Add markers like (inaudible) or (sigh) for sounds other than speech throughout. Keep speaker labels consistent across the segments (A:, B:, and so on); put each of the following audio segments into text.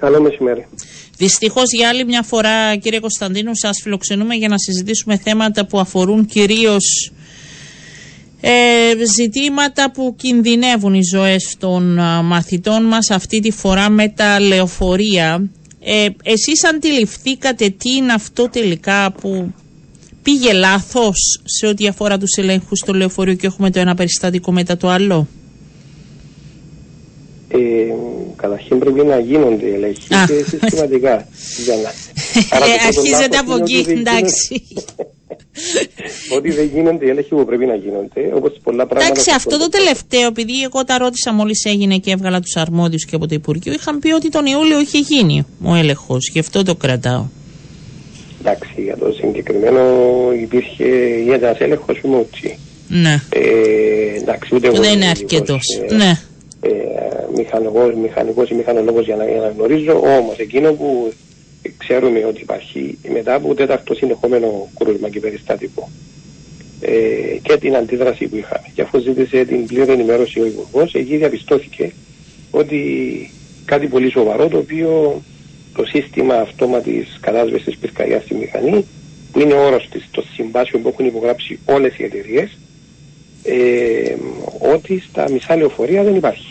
A: Καλό μεσημέρι.
B: Δυστυχώς για άλλη μια φορά, κύριε Κωνσταντίνου, σας φιλοξενούμε για να συζητήσουμε θέματα που αφορούν κυρίως ε, ζητήματα που κινδυνεύουν οι ζωές των μαθητών μας αυτή τη φορά με τα λεωφορεία. Ε, εσείς αντιληφθήκατε τι είναι αυτό τελικά που πήγε λάθος σε ό,τι αφορά τους ελέγχους στο λεωφορείο και έχουμε το ένα περιστατικό μετά το άλλο;
A: Ε, καταρχήν πρέπει να γίνονται ελέγχοι και συστηματικά.
B: Για να... ε, αρχίζεται από εκεί, εντάξει. (laughs)
A: Ότι δεν γίνονται οι έλεγχοι που πρέπει να γίνονται, όπως πολλά πράγματα.
B: Εντάξει, αυτό το τελευταίο, επειδή εγώ τα ρώτησα μόλις έγινε και έβγαλα τους αρμόδιους και από το Υπουργείο, είχαν πει ότι τον Ιούλιο είχε γίνει ο έλεγχος. Γι' αυτό το κρατάω.
A: Εντάξει, για το συγκεκριμένο υπήρχε ένας έλεγχος μότσι.
B: Ναι.
A: Ε, εντάξει, ούτε
B: δεν είναι αρκετός. Ε, ναι.
A: Ε, μηχανικός, μηχανικός ή μηχανολόγος για να, για να γνωρίζω, όμως εκείνο που ξέρουμε ότι υπάρχει μετά από τέταρτο συνεχόμενο κρούσμα και περιστατικό ε, και την αντίδραση που είχαμε. Και αφού ζήτησε την πλήρη ενημέρωση ο Υπουργός, εκεί διαπιστώθηκε ότι κάτι πολύ σοβαρό το οποίο το σύστημα αυτόματης κατάσβεσης πυρκαγιάς στη μηχανή που είναι όρος της, των συμβάσεων που έχουν υπογράψει όλες οι εταιρείες, ε, ότι στα μισά λεωφορεία δεν υπάρχει.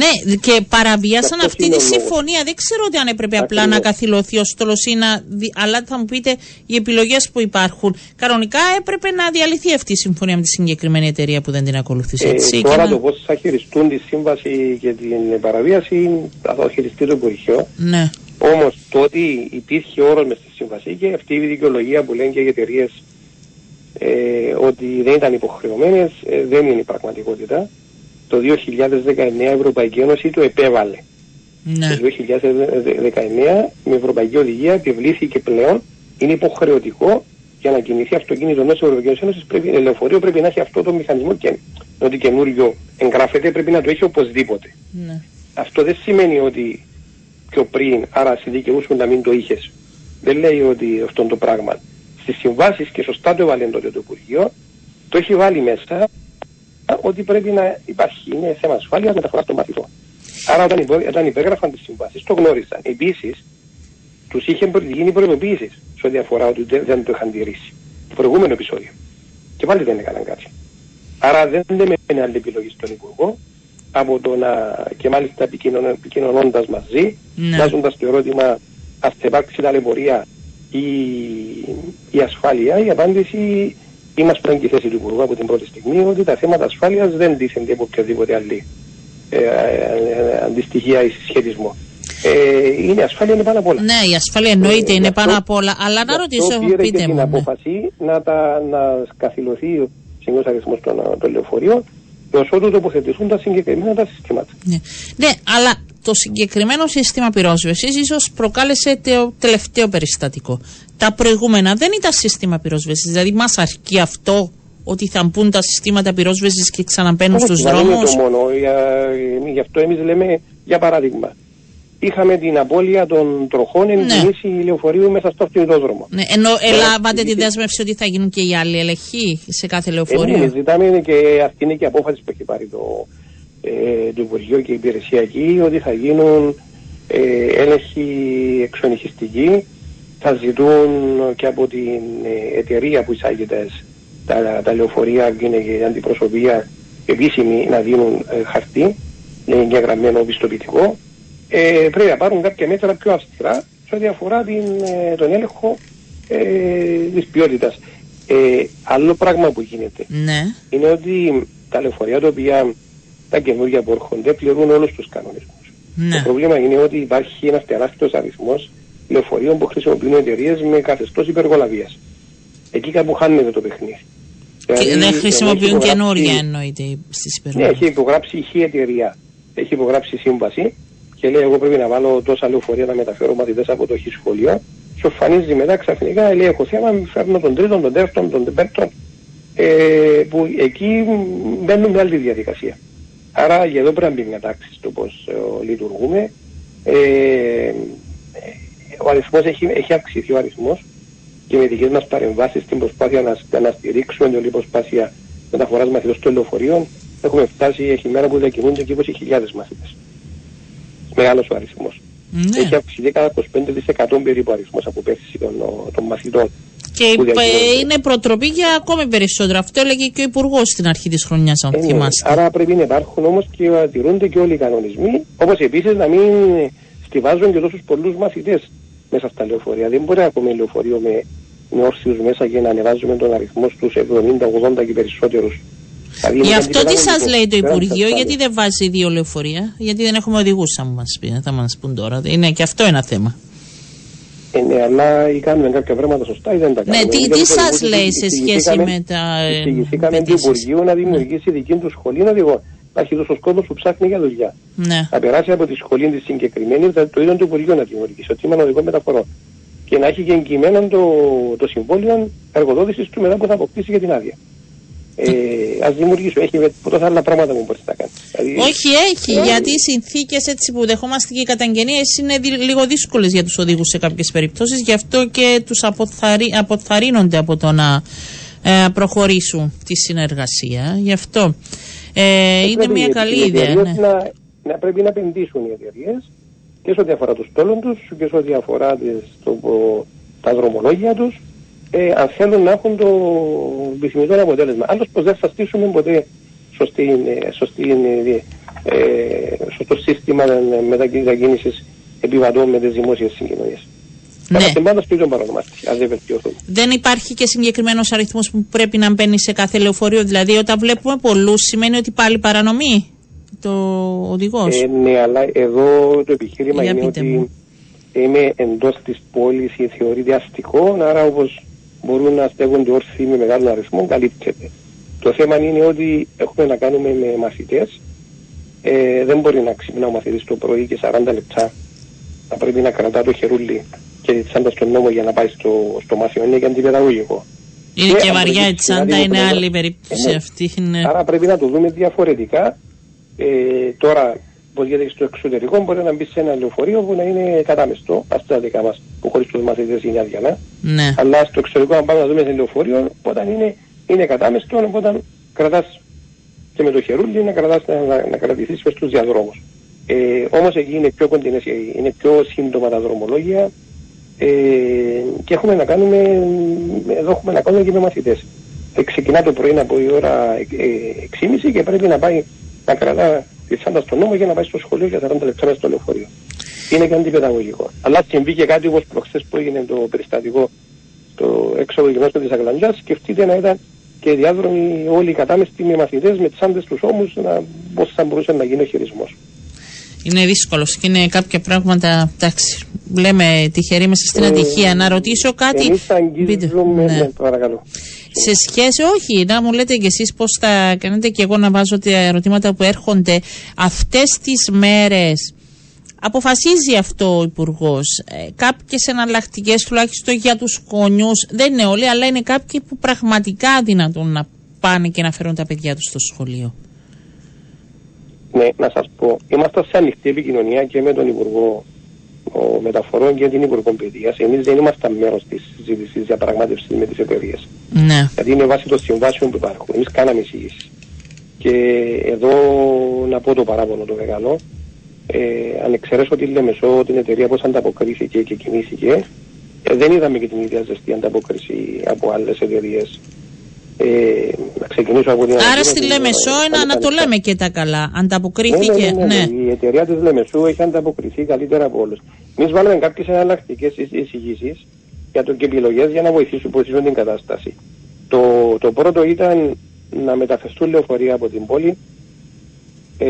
B: Ναι, και παραβίασαν αυτή τη συμφωνία. Δεν ξέρω ότι αν έπρεπε απλά να καθυλωθεί ο στόλος ή να. Αλλά θα μου πείτε οι επιλογές που υπάρχουν. Κανονικά έπρεπε να διαλυθεί αυτή η συμφωνία με τη συγκεκριμένη εταιρεία που δεν την ακολουθήσει. Έτσι,
A: ε, τώρα το πώς θα χειριστούν τη σύμβαση και την παραβίαση θα το χειριστεί το Υπουργείο.
B: Ναι.
A: Όμως το ότι υπήρχε όρος μες στη σύμβαση και αυτή η δικαιολογία που λένε και οι εταιρείες ε, ότι δεν ήταν υποχρεωμένες ε, δεν είναι η πραγματικότητα το 2019 η Ευρωπαϊκή Ένωση το επέβαλε.
B: Ναι.
A: Το 2019 με Ευρωπαϊκή Οδηγία επιβλήθηκε πλέον, είναι υποχρεωτικό για να κινηθεί αυτοκίνητο μέσω Ευρωπαϊκής Ένωσης. Πρέπει, λεωφορείο πρέπει να έχει αυτό το μηχανισμό και ότι καινούριο εγγράφεται πρέπει να το έχει οπωσδήποτε.
B: Ναι.
A: Αυτό δεν σημαίνει ότι πιο πριν, άρα σε δικαιούσουν να μην το είχες. Δεν λέει ότι αυτό το πράγμα. Στις συμβάσεις και σωστά το έβαλε τότε το Υπουργείο, το έχει βάλει μέσα ότι πρέπει να υπάρχει. Είναι θέμα ασφάλειας μεταφορά των μαθητών. Άρα όταν, υπό, όταν υπέγραφαν τις συμβάσεις, το γνώρισαν. Επίσης, τους είχε γίνει προειδοποίησης σε ό,τι αφορά ότι δεν το είχαν τηρήσει. Το προηγούμενο επεισόδιο. Και πάλι δεν έκαναν κάτι. Άρα δεν είναι άλλη επιλογή στον Υπουργό από το να και μάλιστα επικοινωνώντας μαζί, ναι. βάζοντα το ερώτημα αν θα υπάρξει ταλαιπωρία ή η ασφάλεια, η απάντηση Είμαστε και θέση του Υπουργού από την πρώτη στιγμή ότι τα θέματα ασφάλειας δεν τίθενται από οποιαδήποτε άλλη ε, ε, ε, αντιστοιχεία ή συσχετισμό. Ε, είναι ασφάλεια είναι πάνω απ' όλα.
B: Ναι, η ασφάλεια εννοείται είναι πάνω απ' όλα. Αλλά να ρωτήσω,
A: πήρε
B: πείτε
A: και
B: μου.
A: την απόφαση να, τα, να καθυλωθεί ο συνήθω αριθμός των, των λεωφορείων έω ότου τοποθετηθούν τα συγκεκριμένα τα συστήματα.
B: Ναι. ναι, αλλά το συγκεκριμένο σύστημα πυρόσβεση ίσως προκάλεσε το τελευταίο περιστατικό. Τα προηγούμενα δεν ήταν σύστημα πυρόσβεσης. Δηλαδή, μας αρκεί αυτό ότι θα μπουν τα συστήματα πυρόσβεσης και ξαναμπαίνουν στους δρόμου.
A: Δεν είναι το μόνο. γι' αυτό εμείς λέμε, για παράδειγμα, είχαμε την απώλεια των τροχών εν ναι. λεωφορείου μέσα στο αυτοκινητόδρομο.
B: Ναι, ενώ ελάβατε τη δέσμευση ότι θα γίνουν και οι άλλοι ελεγχοί σε κάθε λεωφορείο;
A: Ε, ζητάμε και αυτή είναι και η απόφαση που έχει πάρει το, ε, του Υπουργείου και η υπηρεσία εκεί ότι θα γίνουν ε, έλεγχοι εξονυχιστικοί θα ζητούν και από την ε, εταιρεία που εισάγεται τα, τα λεωφορεία και είναι η αντιπροσωπεία επίσημη να δίνουν ε, χαρτί εγγεγραμμένο πιστοποιητικό ε, πρέπει να πάρουν κάποια μέτρα πιο αυστηρά σε ό,τι αφορά την, ε, τον έλεγχο ε, της ποιότητας. Ε, άλλο πράγμα που γίνεται
B: ναι.
A: είναι ότι τα λεωφορεία τα οποία τα καινούργια που έρχονται πληρούν όλους τους κανονισμούς.
B: Ναι.
A: Το πρόβλημα είναι ότι υπάρχει ένας τεράστιος αριθμός λεωφορείων που χρησιμοποιούν εταιρείες με καθεστώς υπεργολαβίας. Εκεί κάπου χάνεται το παιχνίδι.
B: Και δηλαδή, δεν χρησιμοποιούν καινούργια εννοείται στις υπεργολαβίες.
A: Ναι, έχει υπογράψει η εταιρεία. Έχει υπογράψει σύμβαση και λέει: Εγώ πρέπει να βάλω τόσα λεωφορεία να μεταφέρω μαθητές από το χ σχολείο. Και εμφανίζει μετά ξαφνικά, λέει: Έχω θέμα, φέρνω τον τρίτον, τον δεύτερον, τον τετάρτον. Ε, που εκεί μπαίνουν με άλλη διαδικασία. Άρα και εδώ πρέπει να μπει μια τάξη στο πώς ε, λειτουργούμε. Ε, ο αριθμός έχει, έχει αυξηθεί ο αριθμός και με δικές μας παρεμβάσεις στην προσπάθεια να, να στηρίξουμε την όλη προσπάθεια μεταφοράς μαθητών των λεωφορείων έχουμε φτάσει, έχει μέρα που διακινούνται και 20.000 μαθητές. Μεγάλος ο αριθμός.
B: Ναι.
A: Έχει αυξηθεί κατά 25 δισεκατόν περίπου αριθμός από πέρσι των, των μαθητών.
B: Και είναι προτροπή για ακόμη περισσότερο. Αυτό έλεγε και ο Υπουργός στην αρχή της χρονιάς, αν
A: Ε, ναι.
B: θυμάστε.
A: Άρα πρέπει να υπάρχουν όμως και να τηρούνται και όλοι οι κανονισμοί. Όπως επίσης να μην στηβάζουν και τόσους πολλούς μαθητές μέσα στα λεωφορεία. Δεν μπορεί να έχουμε λεωφορείο με, με όρθιους μέσα και να ανεβάζουμε τον αριθμό στους 70, 80 και περισσότερους. Δηλαδή,
B: Γι'
A: είναι
B: αυτό τι σας
A: αντιπαραγωγικό.
B: λέει το
A: Δεν
B: Υπουργείο,
A: σας
B: γιατί δεν βάζει δύο λεωφορεία, γιατί δεν έχουμε οδηγούς, θα μας θα μας πούν τώρα. Είναι και αυτό ένα θέμα.
A: Ε, ναι, αλλά ή κάνουμε κάποια πράγματα σωστά ή δεν τα
B: Ναι,
A: κάνουμε.
B: τι-
A: Εμείς
B: τι
A: δεν
B: σας
A: μπορούμε,
B: λέει σε σχέση
A: εισηγηθήκαμε-
B: με τα, ε,
A: Εισηγηθήκαμε το
B: απαιτήσεις.
A: Υπουργείο να δημιουργήσει δική του σχολή οδηγών. Υπάρχει τόσος κόσμος που ψάχνει για δουλειά.
B: Ναι.
A: Να περάσει από τη σχολή τη συγκεκριμένη, το το ίδιο του Υπουργείου να δημιουργήσει, ο τμήμα οδικών μεταφορών. Και να έχει και εγγυημένο το, το συμβόλαιο εργοδότησης του μετά που θα αποκτήσει για την άδεια. Ε, Α δημιουργήσουμε. Έχει τόσα άλλα πράγματα που μπορείς να κάνεις. Δηλαδή,
B: Όχι, έχει, γιατί οι συνθήκες έτσι που δεχόμαστε και οι καταγγελίες είναι δι- λίγο δύσκολες για τους οδηγούς σε κάποιες περιπτώσεις. Γι' αυτό και τους αποθαρρύ, αποθαρρύνονται από το να ε, προχωρήσουν τη συνεργασία. Γι' αυτό ε, είναι
A: πρέπει
B: μια
A: οι-
B: καλή
A: οι
B: ιδέα.
A: εταιρείες
B: Ναι.
A: Να, να πρέπει να επενδύσουν οι εταιρείε και σε ό,τι αφορά τους στόλων τους και σε ό,τι αφορά τις, το, τα δρομολόγια τους, ε, αν θέλουν να έχουν το επιθυμητό αποτέλεσμα. Άλλω, πως δεν θα στήσουμε ποτέ σωστή, ε, σωστή, ε, ε, σωστό σύστημα μετακίνηση επιβατών με τις δημόσιες συγκοινωνίες.
B: Ναι.
A: Ναι. πάντα στο ίδιο παρονομαστή, αν δεν βελτιωθούν.
B: Δεν υπάρχει και συγκεκριμένος αριθμός που πρέπει να μπαίνει σε κάθε λεωφορείο; Δηλαδή, όταν βλέπουμε πολλούς, σημαίνει ότι πάλι παρανομή το οδηγός;
A: Ε, ναι, αλλά εδώ το επιχείρημα
B: Για
A: είναι
B: πείτε
A: ότι
B: μου.
A: είμαι εντός της πόλης ή θεωρείται αστικό, άρα όπως μπορούν να στέγονται όρθιοι με μεγάλο αριθμό, καλύπτεται. Το θέμα είναι ότι έχουμε να κάνουμε με μαθητές. Ε, δεν μπορεί να ξυπνά ο μαθητής το πρωί και 40 λεπτά. Θα πρέπει να κρατά το χερούλι και τσάντα στον νόμο για να πάει στο, στο μάθημα. Είναι και αντιπαιδαγωγικό.
B: είναι
A: και
B: και
A: αν
B: βαριά η
A: προκύψει
B: τσάντα,
A: κάτι
B: είναι
A: που
B: άλλη
A: πρέπει-
B: περίπτωση
A: Ε, ναι.
B: αυτή. Ναι.
A: Άρα πρέπει να το δούμε διαφορετικά. Ε, τώρα, όπω γίνεται στο εξωτερικό, μπορεί να μπει σε ένα λεωφορείο που να είναι κατάμεστο, ας τα δικά μας, που χωρίς τους μαθητές είναι αδιανά.
B: ναι.
A: Αλλά στο εξωτερικό, αν πάμε να δούμε σε λεωφορείο, όταν είναι, είναι κατάμεστο, όταν κρατάς και με το χερούλι να, κρατάς, να, να, να κρατηθείς στους διαδρόμους. Ε, Όμως εκεί είναι πιο κοντινές, είναι πιο σύντομα τα δρομολόγια ε, και έχουμε να κάνουμε, εδώ έχουμε να κάνουμε και με μαθητές. Ε, ξεκινά το πρωί από η ώρα ε, 6.30 και πρέπει να πάει να κρατά τη τσάντα στον νόμο για να πάει στο σχολείο για 40 λεπτά μέσα στο λεωφορείο. Είναι και αντιπαιδαγωγικό. Αλλά συμβεί και κάτι όπως προχθές που έγινε το περιστατικό το έξω από το γυμνάσιο της Αγλαντζά, σκεφτείτε να ήταν και διάδρομοι όλοι οι κατάμεστοι με μαθητές με τσάντες στους ώμους, πώς θα μπορούσε να γίνει ο χειρισμός.
B: Είναι δύσκολος και είναι κάποια πράγματα. Εντάξει, λέμε τυχεροί μέσα στην ατυχία. Να ρωτήσω κάτι.
A: Εμείς θα
B: Πείτε.
A: αγγίζουμε.
B: Ναι.
A: Ναι, παρακαλώ.
B: Σε σχέση, όχι, να μου λέτε κι εσείς πώς θα κάνετε και εγώ να βάζω τα ερωτήματα που έρχονται αυτές τις μέρες. Αποφασίζει αυτό ο Υπουργός. Ε, Κάποιες εναλλακτικές τουλάχιστον για τους γονιού. Δεν είναι όλοι, αλλά είναι κάποιοι που πραγματικά δυνατόν να πάνε και να φέρουν τα παιδιά τους στο σχολείο.
A: Ναι, να σας πω. Είμαστε σε ανοιχτή επικοινωνία και με τον Υπουργό ο, Μεταφορών και την Υπουργό Παιδεία. Εμείς δεν είμαστε μέρος της συζήτησης διαπραγμάτευση με τις εταιρείες.
B: Ναι.
A: Γιατί είναι βάσει των συμβάσεων που υπάρχουν. Εμείς κάναμε εισηγήσεις. Και εδώ να πω το παράπονο το μεγάλο. Ε, αν εξαιρέσω τη Λεμεσό, την εταιρεία πώς ανταποκρίθηκε και κινήθηκε, ε, δεν είδαμε και την ίδια ζεστή ανταπόκριση από άλλες εταιρείες. Ε, να ξεκινήσω από την
B: Άρα
A: ανακοίνωση,
B: στη
A: ε,
B: Λεμεσό ένα να το
A: Αλεξάνδρα.
B: λέμε και τα καλά.
A: Ναι,
B: Ανταποκρίθηκε.
A: ναι, ναι, ναι. Η εταιρεία της Λεμεσού έχει ανταποκριθεί καλύτερα από όλους. Εμείς βάλαμε κάποιες εναλλακτικές εισηγήσεις για το και επιλογές για να βοηθήσουν, βοηθήσουν την κατάσταση. Το, το πρώτο ήταν να μεταφερθούν λεωφορεία από την πόλη ε,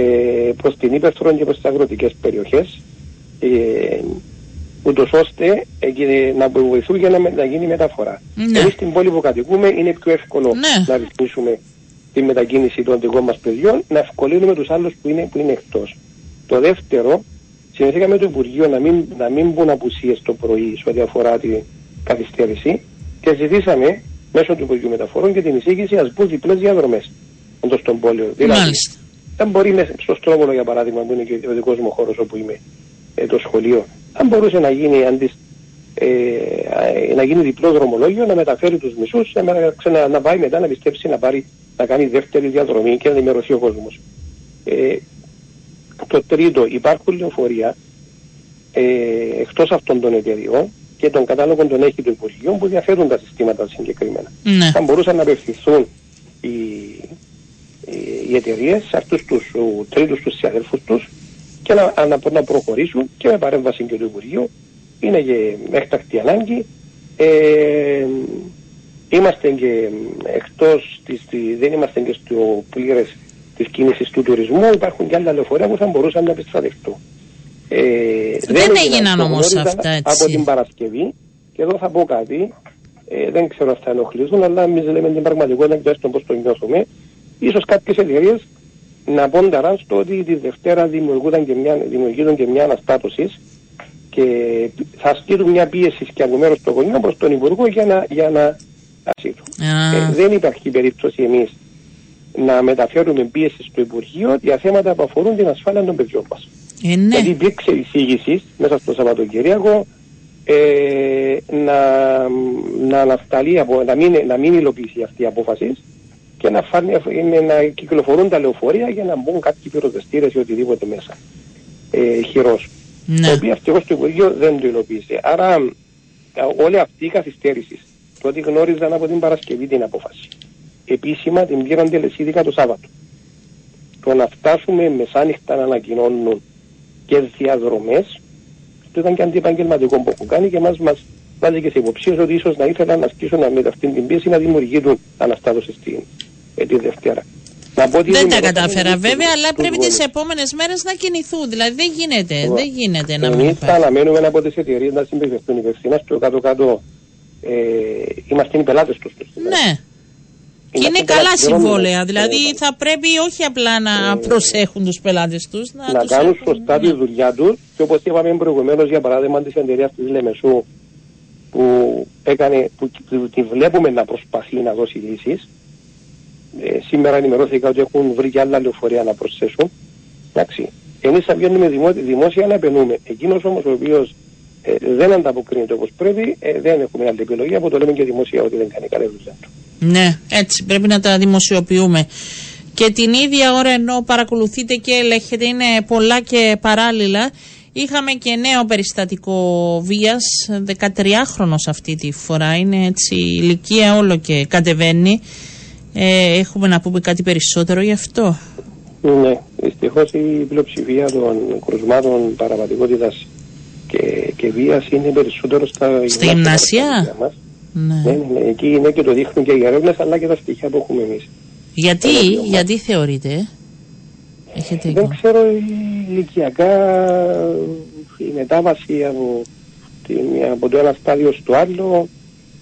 A: προς την Ήπεθρο και προς τις αγροτικές περιοχές. Ε, ούτως ώστε ε, και να βοηθούν για να, με- να γίνει μεταφορά.
B: Ναι.
A: Εμείς στην πόλη που κατοικούμε είναι πιο εύκολο
B: Ναι.
A: να ρυθμίσουμε τη μετακίνηση των δικών μας παιδιών, να ευκολύνουμε τους άλλους που είναι, που είναι εκτός. Το δεύτερο, συνεχίσαμε με το Υπουργείο να μην, να μην μπουν απουσίες το πρωί σε ό,τι αφορά την καθυστέρηση και ζητήσαμε μέσω του Υπουργείου Μεταφορών και την εισήγηση ας μπουν διπλές διαδρομές εντός των πόλεων. Δηλαδή,
B: Μάλιστα.
A: αν μπορεί μέσα στο Στρόμολο για παράδειγμα που είναι και ο δικός μου χώρος όπου είμαι ε, το σχολείο αν μπορούσε να γίνει αντί, ε, ε, να γίνει διπλό δρομολόγιο να μεταφέρει τους μισούς να, με- ξανα, να πάει μετά να πιστέψει να πάρει να κάνει δεύτερη διαδρομή και να ενημερωθεί ο κόσμος ε, το τρίτο υπάρχουν λεωφορεία ε, εκτός αυτών των εταιριών και των κατάλογων των έχει του Υπουργείου που διαθέτουν τα συστήματα συγκεκριμένα.
B: Ναι.
A: Θα μπορούσαν να απευθυνθούν οι, οι εταιρείες σε αυτούς τους τρίτους τους συναδέλφους τους και να, να, να προχωρήσουν και με παρέμβαση και του Υπουργείου. Είναι και έκτακτη ανάγκη. Ε, είμαστε και εκτός, της, δεν είμαστε και στο πλήρες της κίνησης του τουρισμού, υπάρχουν και άλλα λεωφορεία που θα μπορούσαν να επιστρατευτούν.
B: Ε, δεν, δεν έγιναν όμως αυτά έτσι.
A: Από την Παρασκευή, και εδώ θα πω κάτι, ε, δεν ξέρω αν θα ενοχλήσουν, αλλά εμείς λέμε την πραγματικότητα και έστω πώ το νιώθουμε. σω κάποιες εταιρείε να πόνταραν στο ότι τη Δευτέρα δημιουργούνταν και μια, δημιουργούνταν και μια αναστάτωσης και θα ασκήσουν μια πίεση και από μέρο των γονιών προς τον Υπουργό για να, για να ε, δεν υπάρχει περίπτωση εμείς να μεταφέρουμε πίεση στο Υπουργείο για θέματα που αφορούν την ασφάλεια των παιδιών μας.
B: Ε, ναι.
A: Γιατί υπήρξε εισήγηση μέσα στο Σαββατοκύριακο ε, να, να ανασταλεί, από, να, μην, να μην υλοποιήσει αυτή η απόφαση και να, φάνε, να κυκλοφορούν τα λεωφορεία για να μπουν κάποιοι πυροδεστήρες ή οτιδήποτε μέσα. Ε, Χειρός. Ναι. Το οποίο ευτυχώς το Υπουργείο δεν το υλοποίησε. Άρα όλη αυτή η καθυστέρηση, το ότι γνώριζαν από την Παρασκευή την απόφαση, επίσημα την πήραν τελεσίδικα το Σάββατο. Το να φτάσουμε μεσάνυχτα να ανακοινώνουν και διαδρομές, αυτό ήταν και αντιεπαγγελματικό που έχουν κάνει και μας μας βάζει και σε υποψίες ότι ίσως να ήθελαν να ασκήσουν με αυτήν την πίεση να δημιουργήσουν αναστάτωση στην ε, τη Δευτέρα.
B: Δεν τα κατάφερα βέβαια, αλλά πρέπει τις επόμενες μέρες να κινηθούν. Δηλαδή δεν γίνεται, δεν γίνεται να μην
A: Εμείς θα αναμένουμε από τις εταιρείες να συμπεριφερθούν υπευθυνά στο κάτω-κάτω. Ε, είμαστε οι πελάτες τους.
B: Ναι. Και είναι καλά συμβόλαια. Δηλαδή θα πρέπει όχι απλά να ε, προσέχουν τους πελάτες τους.
A: Να, να κάνουν σωστά τη δουλειά τους και όπως είπαμε προηγουμένως για παράδειγμα της εταιρείας της Λεμεσού που, έκανε, που τη βλέπουμε να προσπαθεί να δώσει λύσεις. Ε, σήμερα ενημερώθηκα ότι έχουν βρει και άλλα λεωφορεία να προσθέσουν. Εντάξει. Εμείς θα βγαίνουμε δημόσια να επενούμε. Εκείνος όμως ο οποίος ε, δεν ανταποκρίνεται όπως πρέπει, ε, δεν έχουμε άλλη επιλογή από το λέμε και δημοσία ότι δεν κάνει καλή δουλειά του.
B: Ναι, έτσι πρέπει να τα δημοσιοποιούμε. Και την ίδια ώρα ενώ παρακολουθείτε και ελέγχετε, είναι πολλά και παράλληλα, είχαμε και νέο περιστατικό βίας, 13χρονος αυτή τη φορά, είναι έτσι ηλικία όλο και κατεβαίνει. Ε, έχουμε να πούμε κάτι περισσότερο γι' αυτό;
A: Ναι, δυστυχώς η πλειοψηφία των κρουσμάτων παραβατικότητας και, και βίας είναι περισσότερο στα,
B: στα γυμνάσια.
A: Ναι. Ναι, ναι, ναι. Εκεί είναι και το δείχνουν και οι ερεύνε αλλά και τα στοιχεία που έχουμε εμείς.
B: Γιατί, γιατί θεωρείτε, έχετε
A: Δεν ξέρω ηλικιακά η μετάβαση από, την, από το ένα στάδιο στο άλλο.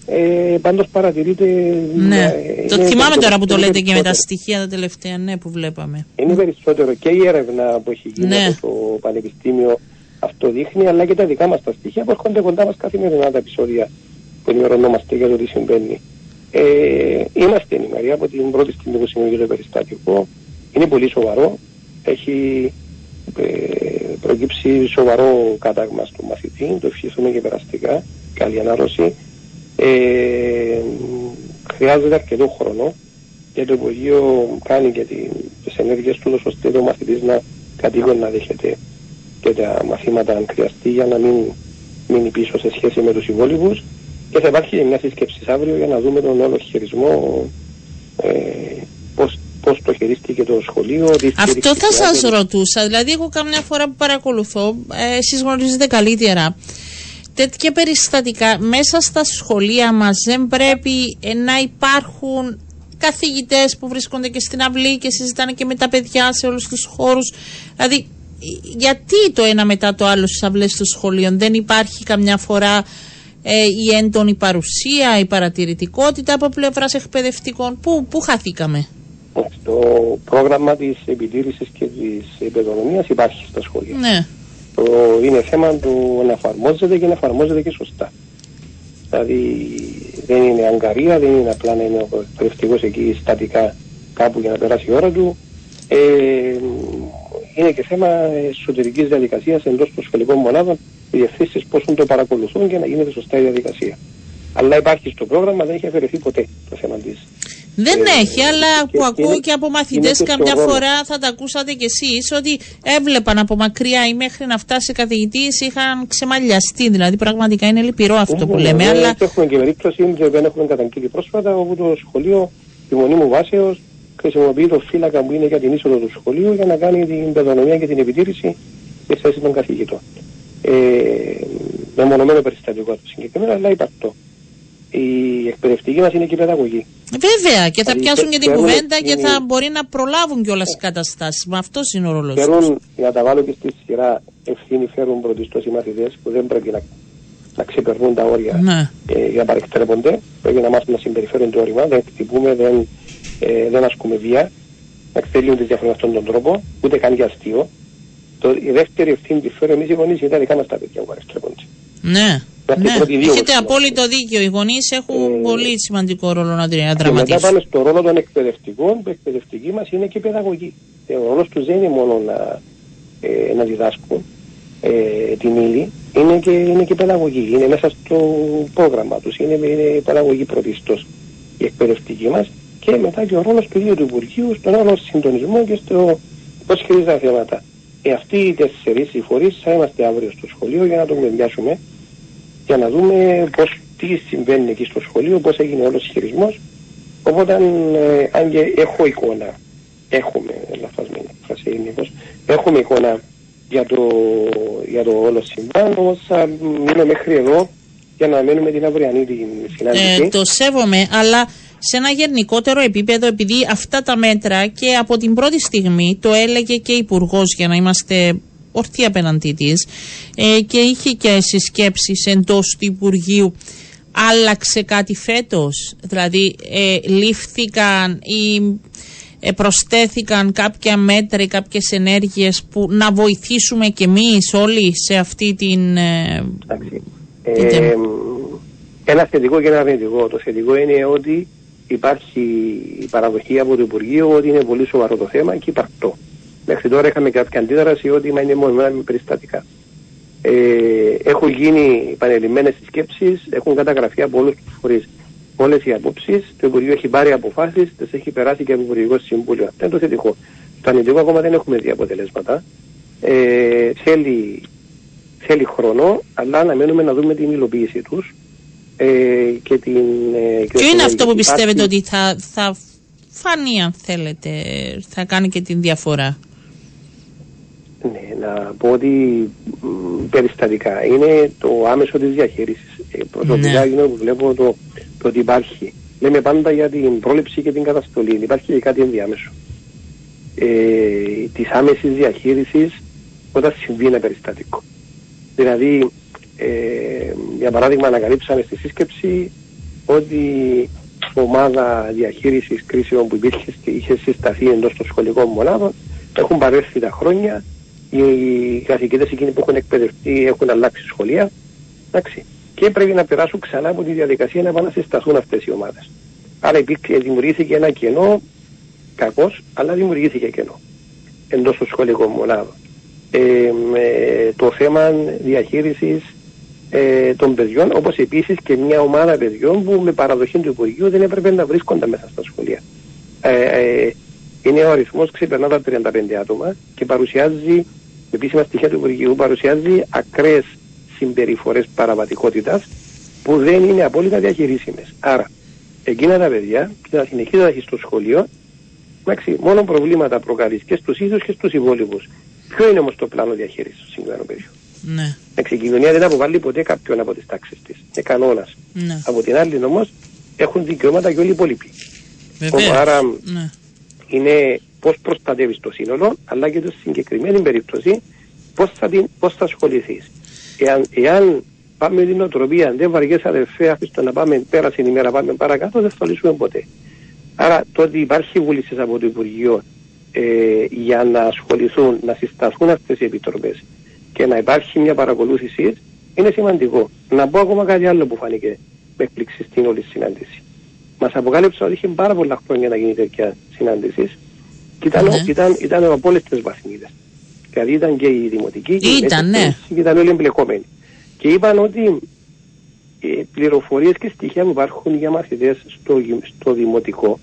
A: Ε, πάντως παρατηρείται...
B: Ναι, το θυμάμαι τώρα που το λέτε και με τα στοιχεία τα τελευταία ναι, που βλέπαμε.
A: Είναι περισσότερο και η έρευνα που έχει γίνει ναι. στο Πανεπιστήμιο αυτό δείχνει, αλλά και τα δικά μας τα στοιχεία που έρχονται κοντά μας καθημερινά τα επεισόδια που ενημερωνόμαστε για το τι συμβαίνει. Ε, είμαστε ενημεροί από την πρώτη στιγμή που συμβαίνει το περιστατικό. Είναι πολύ σοβαρό. Έχει ε, προκύψει σοβαρό κατάγμα στο μαθητή. Το ευχηθούμε και περαστικά. Καλή ανάρρωση. Ε, χρειάζεται αρκετό χρόνο και το Υπουργείο κάνει και τις ενέργειες του ώστε ο μαθητής να κατοίκον να δέχεται και τα μαθήματα αν χρειαστεί για να μην μείνει πίσω σε σχέση με τους υπόλοιπου. Και θα υπάρχει μια σύσκεψη αύριο για να δούμε τον όλο χειρισμό, ε, πώς, πώς το χειρίστηκε το σχολείο.
B: Αυτό θα σας ρωτούσα. Δηλαδή, εγώ καμιά φορά που παρακολουθώ, ε, εσείς γνωρίζετε καλύτερα, τέτοια περιστατικά μέσα στα σχολεία μας δεν πρέπει ε, να υπάρχουν καθηγητές που βρίσκονται και στην αυλή και συζητάνε και με τα παιδιά σε όλους τους χώρους. Δηλαδή, γιατί το ένα μετά το άλλο στις αυλές των σχολείων; Δεν υπάρχει καμιά φορά ε, η έντονη παρουσία, η παρατηρητικότητα από πλευράς εκπαιδευτικών; Πού, πού χαθήκαμε;
A: Το πρόγραμμα της επιτήρησης και της επιδονομίας υπάρχει στα σχολεία.
B: Ναι.
A: Το, είναι θέμα του να εφαρμόζεται και να εφαρμόζεται και σωστά. Δηλαδή δεν είναι αγκαρία, δεν είναι απλά να είναι ο εκπαιδευτικό εκεί στατικά κάπου για να περάσει η ώρα του. Ε, είναι και θέμα εσωτερικής διαδικασίας εντός των σχολικών μονάδων, οι διευθύνσεις πώς το παρακολουθούν και να γίνεται σωστά η διαδικασία. Αλλά υπάρχει στο πρόγραμμα, δεν έχει αφαιρεθεί ποτέ το θέμα της
B: Δεν
A: Ε,
B: έχει, αλλά
A: και
B: που ακούω
A: είναι-
B: και από
A: είναι
B: μαθητές
A: και στο
B: καμιά
A: ρόλο.
B: φορά θα τα ακούσατε κι εσείς ότι έβλεπαν από μακριά ή μέχρι να φτάσει καθηγητής είχαν ξεμαλιαστεί. Δηλαδή πραγματικά είναι λυπηρό αυτό που
A: Έχουμε,
B: λέμε.
A: ε,
B: Αλλά
A: και Έχουμε και περίπτωση την οποία έχουμε καταγγείλει πρόσφατα όπου το σχολείο τη μονίμου βάσεως χρησιμοποιεί το φύλακα που είναι για την είσοδο του σχολείου για να κάνει την παιδονομία και την επιτήρηση τη θέση των καθηγητών. Ε, με μονομένο περιστατικό το συγκεκριμένο, αλλά υπαρκτό. Η εκπαιδευτική μας είναι και η παιδαγωγή.
B: βέβαια και θα
A: Δηλαδή,
B: πιάσουν και την
A: παίρνουν
B: κουβέντα και
A: ευθύνη.
B: θα μπορεί να προλάβουν κιόλας τι καταστάσεις. Μα αυτός είναι ο ρόλος τους.
A: Φέρουν, για να τα βάλω και στη σειρά, ευθύνη φέρουν πρωτίστω οι μαθητέ που δεν πρέπει να, να ξεπερνούν τα όρια
B: Ναι.
A: ε, για να παρεκτρέπονται. Πρέπει να μάθουν να συμπεριφέρονται όρημα, δεν χτυπούμε, δεν, ε, δεν ασκούμε βία, να εκτελείουν τις διαφορέ αυτόν τον τρόπο, ούτε καν για αστείο. Το, η δεύτερη ευθύνη τη φέρω εμείς οι γονείς είναι τα δικά μας τα παιδιά που παρεκτρέπονται.
B: Ναι.
A: Είμαστε
B: ναι.
A: πρώτοι δύο
B: Έχετε
A: μας.
B: απόλυτο δίκιο. Οι γονείς έχουν
A: Ε,
B: πολύ σημαντικό ρόλο να
A: Και μετά
B: δραματίσουν.
A: πάμε στο ρόλο των εκπαιδευτικών, που η εκπαιδευτική μας είναι και η παιδαγωγή. Ε, Ο ρόλος τους δεν είναι μόνο να, ε, να διδάσκουν ε, την ύλη, είναι και, είναι και παιδαγωγή. Είναι μέσα στο πρόγραμμα τους, είναι, είναι η παιδαγωγή πρωτίστως η εκπαιδευτική μας και μετά και ο ρόλος του ίδιου του Υπουργείου στον ρόλο συντονισμού και στο πώς χειρίζεται τα θέματα. Ε, αυτοί οι τέσσερις οι φορείς θα είμαστε αύριο στο σχολείο για να το μελιάσουμε για να δούμε πώς, τι συμβαίνει εκεί στο σχολείο, πώς έγινε όλος ο χειρισμός. Οπότε, ε, αν και έχω εικόνα, έχουμε, λαθασμένη φράση ελληνικός, έχουμε εικόνα για το, για το όλο συμβάν, όμως θα μείνω μέχρι εδώ για να μένουμε την αυριανή την συνάντηση.
B: Ε, το σέβομαι, αλλά σε ένα γενικότερο επίπεδο, επειδή αυτά τα μέτρα και από την πρώτη στιγμή το έλεγε και η Υπουργός για να είμαστε ορθοί απέναντί της ε, και είχε και συσκέψεις εντός του Υπουργείου. Άλλαξε κάτι φέτος, δηλαδή ε, λήφθηκαν ή ε, προσθέθηκαν κάποια μέτρα ή κάποιες ενέργειες που να βοηθήσουμε κι εμείς όλοι σε αυτή την... ε,
A: Εντάξει.
B: Πείτε
A: Ε,
B: μου.
A: ένα θετικό και ένα αρνητικό. Το θετικό είναι ότι υπάρχει η παραδοχή από το Υπουργείο ότι είναι πολύ σοβαρό το θέμα και υπαρκτό. Μέχρι τώρα είχαμε κάποια αντίδραση ότι μα είναι μόνο με περιστατικά. Ε, έχουν γίνει επανελειμμένε συσκέψεις, έχουν καταγραφεί από όλους τους φορείς όλες οι απόψεις. Το Υπουργείο έχει πάρει αποφάσεις, τις έχει περάσει και από το Υπουργικό Συμβούλιο. Αυτό είναι το θετικό. Το αρνητικό ακόμα δεν έχουμε δει αποτελέσματα. Ε, θέλει θέλει χρόνο, αλλά να μένουμε να δούμε την υλοποίηση τους ε, και την... Ε, και
B: Ποιο είναι
A: το-
B: αυτό που
A: υπάρχει-
B: πιστεύετε ότι θα, θα φανεί αν θέλετε, θα κάνει και την διαφορά;
A: Ναι, να πω ότι μ, περιστατικά είναι το άμεσο της διαχείρισης. Ε, προσωπικά
B: Ναι.
A: είναι που βλέπω το, το ότι υπάρχει. Λέμε πάντα για την πρόληψη και την καταστολή. Υπάρχει και κάτι ενδιάμεσο. Ε, της άμεσης διαχείρισης όταν συμβεί ένα περιστατικό. Δηλαδή, ε, για παράδειγμα, ανακαλύψαμε στη σύσκεψη ότι ομάδα διαχείρισης κρίσεων που υπήρχε, στη- είχε συσταθεί εντός των σχολικών μονάδων έχουν παρέλθει τα χρόνια. Οι καθηγητές εκείνοι που έχουν εκπαιδευτεί έχουν αλλάξει σχολεία. Εντάξει. Και πρέπει να περάσουν ξανά από τη διαδικασία να επανασυσταθούν αυτές οι ομάδες. Άρα υπήρξε, δημιουργήθηκε ένα κενό, κακός, αλλά δημιουργήθηκε κενό εντός των σχολικών μονάδων. Ε, με το θέμα διαχείρισης ε, των παιδιών, όπως επίσης και μια ομάδα παιδιών που με παραδοχή του Υπουργείου δεν έπρεπε να βρίσκονται μέσα στα σχολεία. Ε, ε, είναι ο αριθμός ξεπερνά τα 35 άτομα και παρουσιάζει, με επίσημα στοιχεία του Υπουργείου, παρουσιάζει ακραίες συμπεριφορές παραβατικότητας που δεν είναι απόλυτα διαχειρίσιμες. Άρα, εκείνα τα παιδιά θα συνεχίζουν να έχει στο σχολείο Εντάξει, μόνο προβλήματα προκαλείς και στους ίδιους και στους υπόλοιπους. Ποιο είναι όμως το πλάνο διαχείρισης του συγκεκριμένου παιδιού.
B: Ναι,
A: Εντάξει, η κοινωνία δεν αποβάλλει ποτέ κάποιον από τις τάξεις της. Είναι κανόνας.
B: ναι,
A: Από την άλλη όμως έχουν δικαιώματα και όλοι οι υπόλοιποι.
B: βεβαίως.
A: Άρα
B: Ναι.
A: είναι πώς προστατεύεις το σύνολο, αλλά και το συγκεκριμένη περίπτωση πώς θα, την- πώς θα ασχοληθείς. Εάν, εάν πάμε την οτροπία, δεν βαριέσαι αδερφέ, αφήστε να πάμε πέρα στην ημέρα, πάμε παρακάτω, δεν θα λύσουμε ποτέ. Άρα το ότι υπάρχει βούλησης από το Υπουργείο ε, για να ασχοληθούν, να συσταθούν αυτές οι επιτροπές και να υπάρχει μια παρακολούθηση είναι σημαντικό. Να πω ακόμα κάτι άλλο που φάνηκε με έκπληξη στην όλη συνάντηση. Μας αποκάλυψε ότι είχε πάρα πολλά χρόνια να γίνει τέτοια συνάντηση και ήταν,
B: Ναι.
A: ήταν, ήταν από όλες τις βαθμίδε. Δηλαδή ήταν και η δημοτική και η
B: Ήταν,
A: μέση
B: ναι.
A: εκπαίδευση και ήταν όλοι εμπλεκόμενοι. Και είπαν ότι ε, πληροφορίες και στοιχεία που υπάρχουν για μαθητές στο, γυ- στο δημοτικό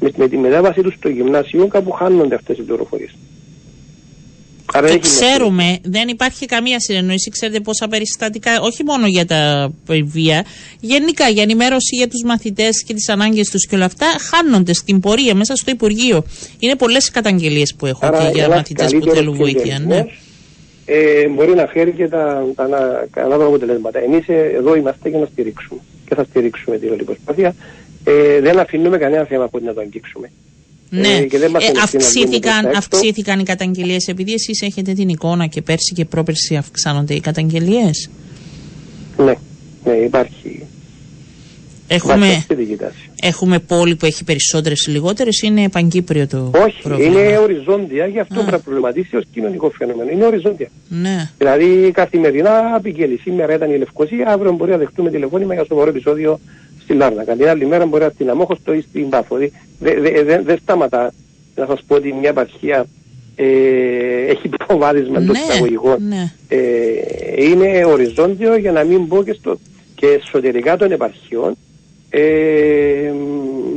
A: με, με τη μετάβασή τους στο γυμνάσιο κάπου χάνονται αυτές οι πληροφορίες.
B: Άρα και ξέρουμε, δεν υπάρχει καμία συνεννόηση. Ξέρετε πόσα περιστατικά, όχι μόνο για τα βία, γενικά για ενημέρωση για τους μαθητές και τις ανάγκες τους και όλα αυτά, χάνονται στην πορεία μέσα στο Υπουργείο. Είναι πολλές καταγγελίες που έχω Άρα, και για μαθητές που θέλουν βοήθεια. Ναι.
A: Ε, μπορεί να φέρει και τα, τα, τα αποτελέσματα. Εμείς ε, εδώ είμαστε για να στηρίξουμε και θα στηρίξουμε την όλη προσπάθεια. Ε, δεν αφήνουμε κανένα θέμα από να το αγγίξουμε.
B: Ναι, ε, ε, αυξήθηκαν, αυξήθηκαν οι καταγγελίες επειδή εσείς έχετε την εικόνα και πέρσι και πρόπερσι αυξάνονται οι καταγγελίες;
A: Ναι, ναι, υπάρχει.
B: Έχουμε, έχουμε πόλη που έχει περισσότερες ή λιγότερες, είναι πανκύπριο το
A: Όχι, πρόβλημα; είναι οριζόντια, γι' αυτό πρέπει να προβληματίσει ως κοινωνικό φαινόμενο. Είναι οριζόντια.
B: Ναι.
A: Δηλαδή καθημερινά πηγαίνει. Σήμερα ήταν η Λευκοσία, αύριο μπορεί να δεχτούμε τηλεφώνημα για σοβαρό επεισόδιο στη Λάρνακα. Την άλλη μέρα μπορεί να την Αμόχωστο ή στην Πάφο. Δεν δε, δε, δε σταματά να σας πω ότι μια επαρχία ε, έχει προβάδισμα ναι, εισαγωγικών. Ναι. Ε, είναι οριζόντιο για να μην πω και, στο, και εσωτερικά των επαρχιών ε,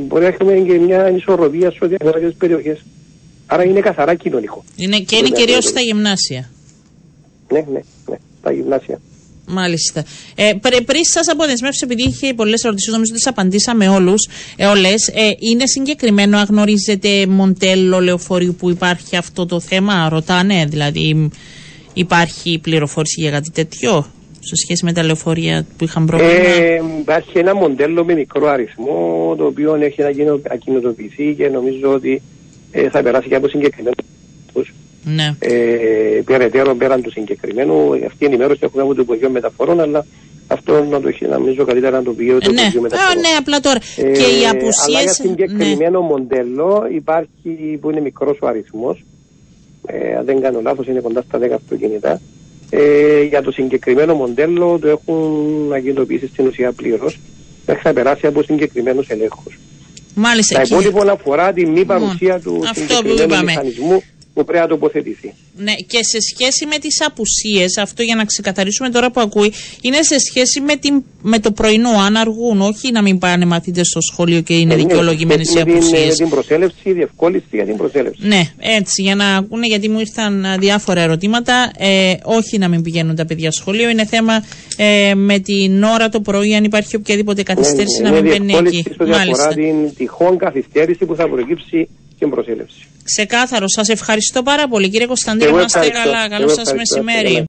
A: μπορεί να έχουμε και μια ανισορροπία σε διαφορετικέ περιοχές. Άρα είναι καθαρά κοινωνικό.
B: Είναι, και είναι κυρίως στα γυμνάσια.
A: Ναι, ναι, ναι, στα γυμνάσια.
B: Μάλιστα. Ε, πριν σας αποδεσμεύσω, επειδή είχε πολλές ερωτήσεις, νομίζω ότι τις απαντήσαμε όλους, ε, όλες. Ε, είναι συγκεκριμένο, αν γνωρίζετε μοντέλο λεωφορείου που υπάρχει αυτό το θέμα, ρωτάνε, δηλαδή υπάρχει πληροφόρηση για κάτι τέτοιο; Σε σχέση με τα λεωφορεία που είχαν πρόβλημα;
A: Ε, υπάρχει ένα μοντέλο με μικρό αριθμό, το οποίο έχει να ακινητοποιηθεί και νομίζω ότι ε, θα περάσει και από συγκεκριμένους
B: ναι.
A: Ε, περαιτέρω πέραν του συγκεκριμένου. Αυτή η ενημέρωση έχουμε από το Υπουργείο Μεταφορών, αλλά αυτό να το έχει νομίζω καλύτερα να το πει το
B: ναι.
A: Υπουργείο Μεταφορών.
B: ναι, απλά τώρα. Ε, και οι απουσίες... Αλλά
A: για συγκεκριμένο ναι. μοντέλο υπάρχει που είναι μικρός ο αριθμός. Ε, αν δεν κάνω λάθος, είναι κοντά στα 10 αυτοκίνητα. Ε, για το συγκεκριμένο μοντέλο το έχουν αγγελοποιήσει στην ουσία πλήρως. Μέχρι να περάσει από συγκεκριμένους ελέγχους.
B: Μάλιστα.
A: Τα υπόλοιπα αφορά τη μη παρουσία του συγκεκριμένου μηχανισμού που πρέπει να τοποθετηθεί.
B: Ναι, και σε σχέση με τις απουσίες, αυτό για να ξεκαθαρίσουμε τώρα που ακούει, είναι σε σχέση με, την, με το πρωινό, αν αργούν, όχι να μην πάνε μαθητές στο σχολείο και είναι ε, ναι, δικαιολογημένε οι απουσίες.
A: Με την προσέλευση, η διευκόλυνση για την προσέλευση.
B: Ναι, έτσι, για να ακούνε, γιατί μου ήρθαν διάφορα ερωτήματα. Ε, όχι να μην πηγαίνουν τα παιδιά στο σχολείο, είναι θέμα ε, με την ώρα το πρωί, αν υπάρχει οποιαδήποτε καθυστέρηση, ναι, ναι, να μην μπαίνει εκεί.
A: Μάλιστα. την τυχόν καθυστέρηση που θα προκύψει στην προσέλευση.
B: Ξεκάθαρο. Σας ευχαριστώ πάρα πολύ, κύριε Κωνσταντίνο. Να είστε καλά. Καλό σας μεσημέρι.